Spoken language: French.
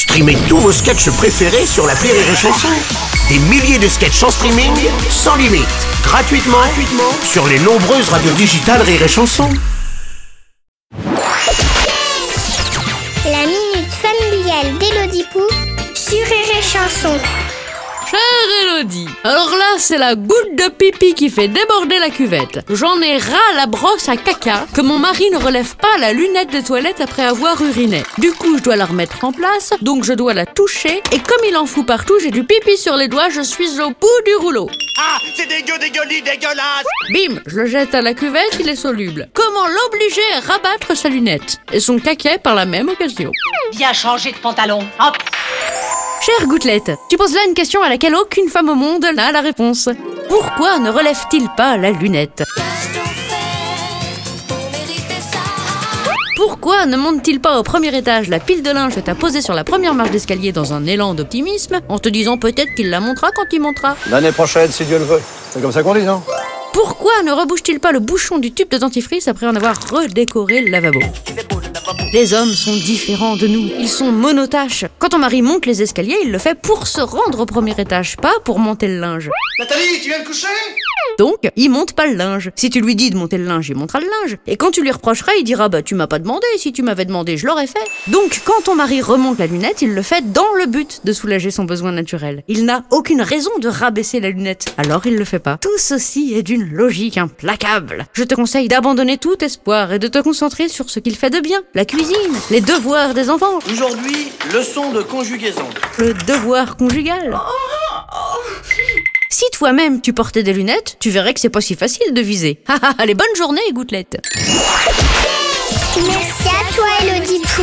Streamez tous vos sketchs préférés sur la Rire et Chanson. Des milliers de sketchs en streaming, sans limite, gratuitement, sur les nombreuses radios digitales Rire et Chanson. La minute familiale d'Élodie Pou sur Rire Chanson. Chère Elodie, alors là c'est la goutte de pipi qui fait déborder la cuvette. J'en ai ras la brosse à caca que mon mari ne relève pas la lunette de toilette après avoir uriné. Du coup je dois la remettre en place, donc je dois la toucher et comme il en fout partout, j'ai du pipi sur les doigts, je suis au bout du rouleau. Ah, c'est dégueu, dégueulis, dégueulasse Bim, je le jette à la cuvette, il est soluble. Comment l'obliger à rabattre sa lunette et son caquet par la même occasion? Viens changer de pantalon. Hop. Chère Gouttelette, tu poses là une question à laquelle aucune femme au monde n'a la réponse. Pourquoi ne relève-t-il pas la lunette? Pourquoi ne monte-t-il pas au premier étage la pile de linge que t'as posée sur la première marche d'escalier dans un élan d'optimisme en te disant peut-être qu'il la montera quand il montera? L'année prochaine, si Dieu le veut. C'est comme ça qu'on dit, non? Pourquoi ne rebouche-t-il pas le bouchon du tube de dentifrice après en avoir redécoré le lavabo? Les hommes sont différents de nous, ils sont monotaches. Quand ton mari monte les escaliers, il le fait pour se rendre au premier étage, pas pour monter le linge. Nathalie, tu viens de coucher? Donc, il monte pas le linge. Si tu lui dis de monter le linge, il montera le linge. Et quand tu lui reprocheras, il dira Bah, tu m'as pas demandé, si tu m'avais demandé, je l'aurais fait. Donc, quand ton mari remonte la lunette, il le fait dans le but de soulager son besoin naturel. Il n'a aucune raison de rabaisser la lunette, alors il le fait pas. Tout ceci est d'une logique implacable. Je te conseille d'abandonner tout espoir et de te concentrer sur ce qu'il fait de bien la cuisine, les devoirs des enfants, Aujourd'hui, leçon de conjugaison. le devoir conjugal. Si toi-même tu portais des lunettes, tu verrais que c'est pas si facile de viser. Allez, bonne journée, gouttelette. Merci à toi, Élodie Pou.